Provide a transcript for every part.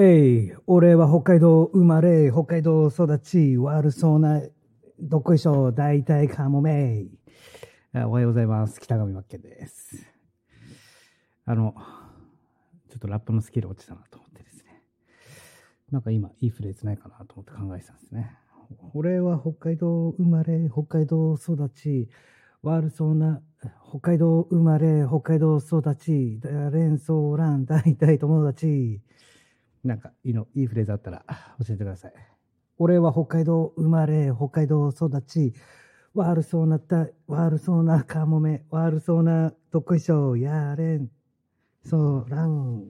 えい、俺は北海道生まれ、北海道育ち、悪そうな、どっこいしょ、大体かもめい。おはようございます。北上真剣です。あの、ちょっとラップのスキル落ちたなと思ってですね。なんか今、いいフレーズないかなと思って考えてたんですね。俺は北海道生まれ、北海道育ち、悪そうな、北海道生まれ、北海道育ち、連想欄、大体友達。なんかいいの、いいフレーズあったら教えてください。俺は北海道生まれ、北海道育ち、悪そうなった、悪そうなかもめ、悪そうなどっこいしょ、やれん、そらん。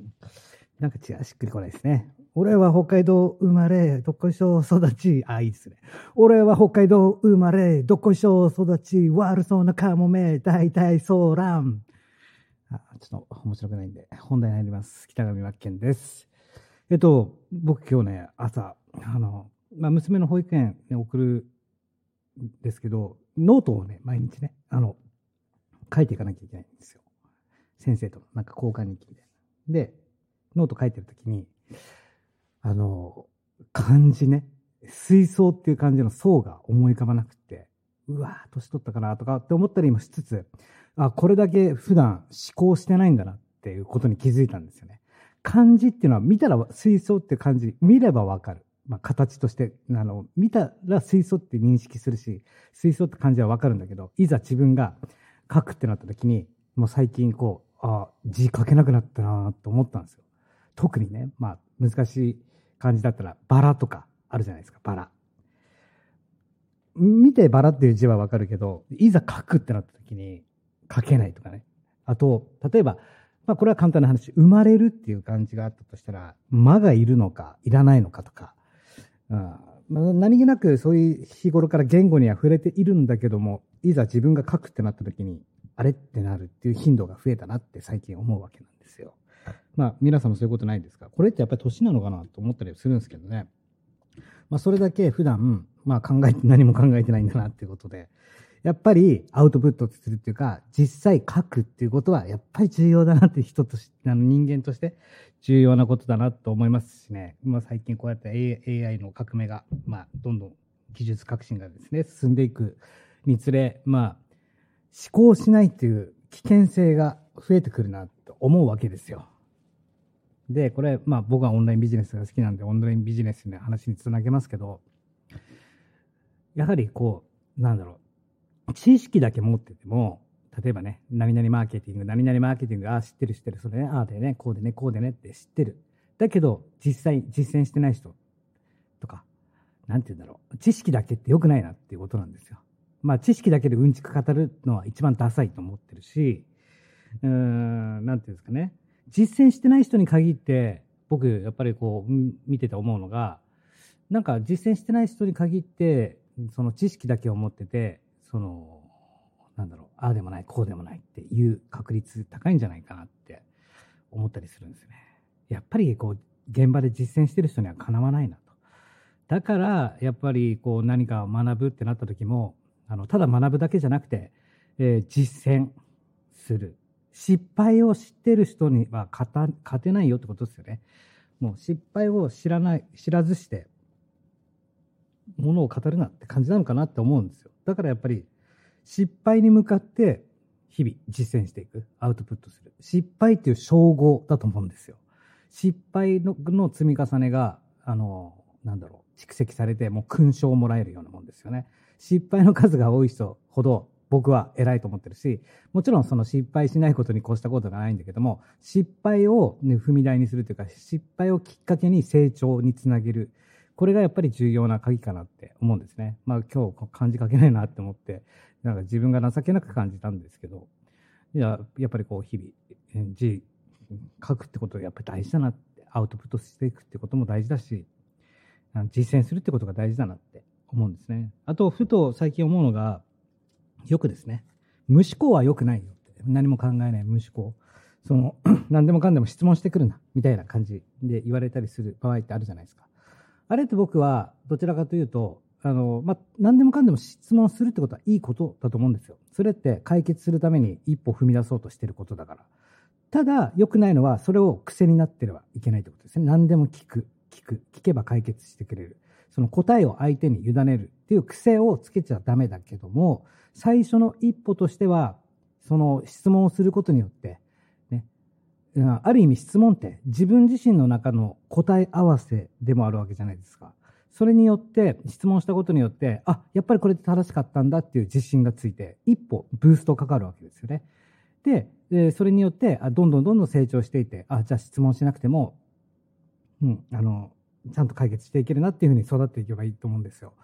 なんか違う、しっくりこないですね。俺は北海道生まれ、どっこいしょ育ち、あ、いいですね。俺は北海道生まれ、どっこいしょ育ち、悪そうなかもめ、大体そうらん。あ、ちょっと面白くないんで、本題に入ります。北上真剣です。えっと、僕今日ね、朝、あの、まあ、娘の保育園に送るんですけど、ノートをね、毎日ね、あの、書いていかなきゃいけないんですよ。先生となんか交換日記みたいな。で、ノート書いてるときに、あの、漢字ね、水槽っていう漢字の槽が思い浮かばなくて、うわぁ、年取ったかなとかって思ったりもしつつ、あ、これだけ普段思考してないんだなっていうことに気づいたんですよね。漢字っていうのは見たら水槽って漢字見ればわかる。まあ、形としてあの見たら水槽って認識するし水槽って漢字はわかるんだけどいざ自分が書くってなった時にもう最近こうあ字書けなくなったなと思ったんですよ。特にね、まあ、難しい漢字だったらバラとかあるじゃないですかバラ。見てバラっていう字はわかるけどいざ書くってなった時に書けないとかね。あと例えばまあ、これは簡単な話、生まれるっていう感じがあったとしたら、間がいるのか、いらないのかとか、あまあ、何気なくそういう日頃から言語には触れているんだけども、いざ自分が書くってなった時に、あれってなるっていう頻度が増えたなって最近思うわけなんですよ。まあ、皆さんもそういうことないですか？これってやっぱり年なのかなと思ったりするんですけどね。まあ、それだけ普段、まあ、考えて、何も考えてないんだなっていうことで、やっぱりアウトプットするっていうか、実際書くっていうことはやっぱり重要だなって人として、あの人間として重要なことだなと思いますしね、まあ、最近こうやって AI の革命が、まあ、どんどん技術革新がですね、進んでいくにつれ、まあ、思考しないっていう危険性が増えてくるなと思うわけですよ。で、これ、まあ僕はオンラインビジネスが好きなんで、オンラインビジネスの話につなげますけど、やはりこう、なんだろう、知識だけ持ってても、例えばね、何々マーケティング、何々マーケティング、ああ、知ってる知ってる、それね、ああでね、こうでね、こうでねって知ってる。だけど、実際実践してない人とか、なんて言うんだろう。知識だけって良くないなっていうことなんですよ。まあ、知識だけでうんちく語るのは一番ダサいと思ってるし、うーん、なんていうんですかね。実践してない人に限って、僕、やっぱりこう、見てて思うのが、なんか実践してない人に限って、その知識だけを持ってて、その、なんだろう、ああでもない、こうでもないっていう確率高いんじゃないかなって思ったりするんですね。やっぱりこう、現場で実践してる人にはかなわないなと。だから、やっぱりこう何かを学ぶってなった時も、あの、ただ学ぶだけじゃなくて、えー、実践する。失敗を知ってる人には勝てないよってことですよね。もう失敗を知らない、知らずして、ものを語るなって感じなのかなって思うんですよ。だからやっぱり失敗に向かって日々実践していく、アウトプットする。失敗っていう称号だと思うんですよ。失敗のの積み重ねが、あの、なんだろう、蓄積されて、もう勲章をもらえるようなもんですよね。失敗の数が多い人ほど僕は偉いと思ってるし、もちろんその失敗しないことに越したことがないんだけども、失敗を、ね、踏み台にするというか、失敗をきっかけに成長につなげる。これがやっぱり重要な鍵かなって思うんですね。まあ今日漢字書けないなって思って、なんか自分が情けなく感じたんですけど、いや、やっぱりこう日々、字書くってことがやっぱり大事だなって、アウトプットしていくってことも大事だし、実践するってことが大事だなって思うんですね。あと、ふと最近思うのが、よくですね、無思考は良くないよって、何も考えない無思考。その、何でもかんでも質問してくるな、みたいな感じで言われたりする場合ってあるじゃないですか。あれって僕はどちらかというと、あの、まあ、何でもかんでも質問するってことはいいことだと思うんですよ。それって解決するために一歩踏み出そうとしてることだから。ただ、良くないのは、それを癖になってればいけないということですね。何でも聞く、聞く、聞けば解決してくれる。その答えを相手に委ねるっていう癖をつけちゃダメだけども、最初の一歩としては、その質問をすることによって、ある意味質問って自分自身の中の答え合わせでもあるわけじゃないですか。それによって、質問したことによって、あ、やっぱりこれで正しかったんだっていう自信がついて、一歩ブーストかかるわけですよね。で、でそれによってあどんどんどんどん成長していてあじゃあ質問しなくても、うん、あのちゃんと解決していけるなっていうふうに育っていけばいいと思うんですよ。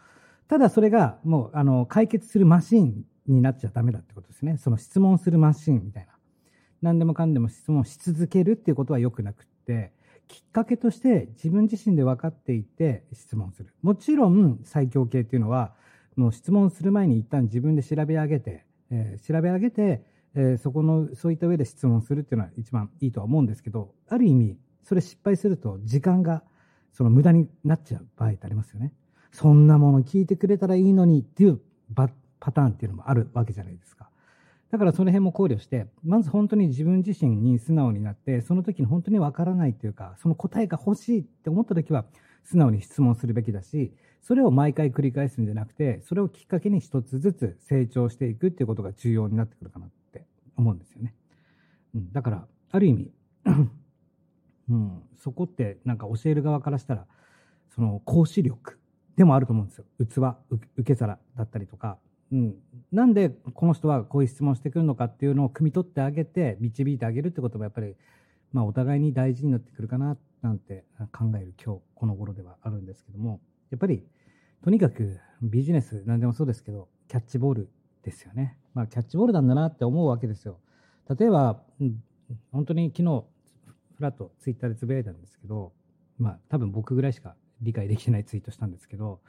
ただそれがもうあの解決するマシンになっちゃダメだってことですね。その質問するマシンみたいな。何でもかんでも質問し続けるっていうことは良くなくって、きっかけとして自分自身で分かっていて質問する。もちろん最強系っていうのは、もう質問する前に一旦自分で調べ上げて、えー、調べ上げて、えー、そこの、そういった上で質問するっていうのは一番いいとは思うんですけど、ある意味、それ失敗すると時間がその無駄になっちゃう場合ってありますよね。そんなもの聞いてくれたらいいのにっていうパターンっていうのもあるわけじゃないですか。だからその辺も考慮して、まず本当に自分自身に素直になって、その時に本当にわからないというか、その答えが欲しいって思った時は、素直に質問するべきだし、それを毎回繰り返すんじゃなくて、それをきっかけに一つずつ成長していくっていうことが重要になってくるかなって思うんですよね。うん、だから、ある意味、うん、そこってなんか教える側からしたら、その講師力でもあると思うんですよ。器、受け皿だったりとか、うん、なんでこの人はこういう質問してくるのかっていうのを汲み取ってあげて、導いてあげるってこともやっぱり、まあお互いに大事になってくるかな、なんて考える今日この頃ではあるんですけども、やっぱり、とにかくビジネス何でもそうですけど、キャッチボールですよね。まあ、キャッチボールなんだなって思うわけですよ。例えば、本当に昨日、フラットツイッターでつぶやいたんですけど、まあ、多分僕ぐらいしか理解できてないツイートしたんですけど、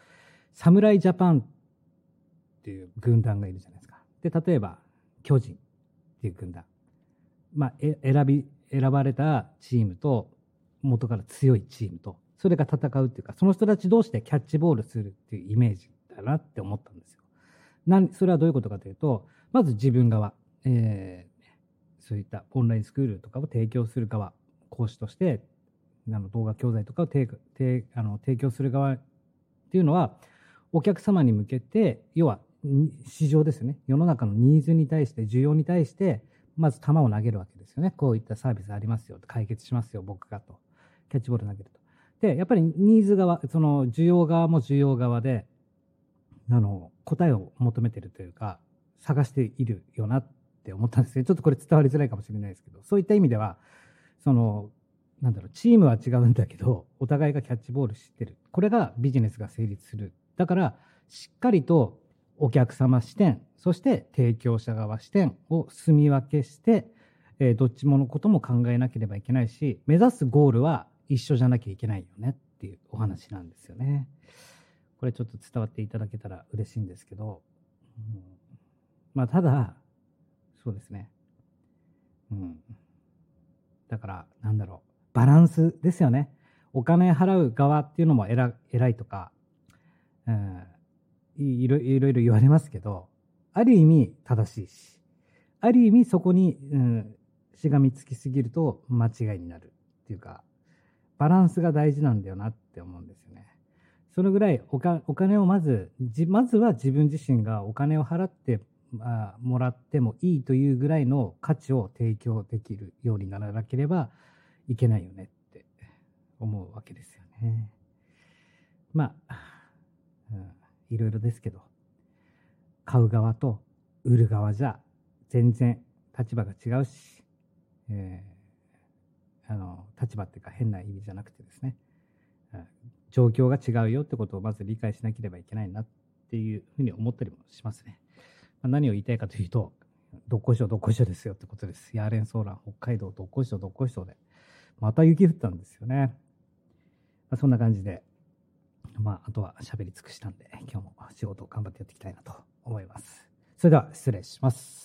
侍ジャパンっていう軍団がいるじゃないですか。で、例えば、巨人っていう軍団。まあ、選び、選ばれたチームと、元から強いチームと、それが戦うっていうか、その人たち同士でキャッチボールするっていうイメージだなって思ったんですよ。なんそれはどういうことかというと、まず自分側、えー、そういったオンラインスクールとかを提供する側、講師として、あの動画教材とかを提あの提供する側っていうのは、お客様に向けて、要は市場ですよね。世の中のニーズに対して、需要に対して、まず球を投げるわけですよね。こういったサービスありますよ。解決しますよ、僕がと。キャッチボール投げると。で、やっぱりニーズ側、その需要側も需要側で、あの、答えを求めてるというか、探しているよなって思ったんですね。ちょっとこれ伝わりづらいかもしれないですけど、そういった意味では、その、なんだろう、チームは違うんだけど、お互いがキャッチボールしてる。これがビジネスが成立する。だから、しっかりとお客様視点、そして提供者側視点を住み分けして、えー、どっちものことも考えなければいけないし、目指すゴールは一緒じゃなきゃいけないよねっていうお話なんですよね。これちょっと伝わっていただけたら嬉しいんですけど、うん、まあただ、そうですね。うん。だから、なんだろう。バランスですよね。お金払う側っていうのも偉偉いとか、うん、いろいろ言われますけど、ある意味正しいし、ある意味そこに、うん、しがみつきすぎると間違いになるっていうか、バランスが大事なんだよなって思うんですよね。そのぐらいお金をまず、まずは自分自身がお金を払ってあもらってもいいというぐらいの価値を提供できるようにならなければいけないよねって思うわけですよね。まあ、いろいろですけど、買う側と売る側じゃ全然立場が違うし、えー、あの立場っていうか変な意味じゃなくてですね、状況が違うよってことをまず理解しなければいけないなっていうふうに思ったりもしますね。まあ、何を言いたいかというと、どっこいしょどっこいしょですよってことです。ヤーレンソーラン、北海道どっこいしょどっこいしょで。また雪降ったんですよね。まあ、そんな感じで、まあ、あとは喋り尽くしたんで、今日も仕事を頑張ってやっていきたいなと思います。それでは失礼します。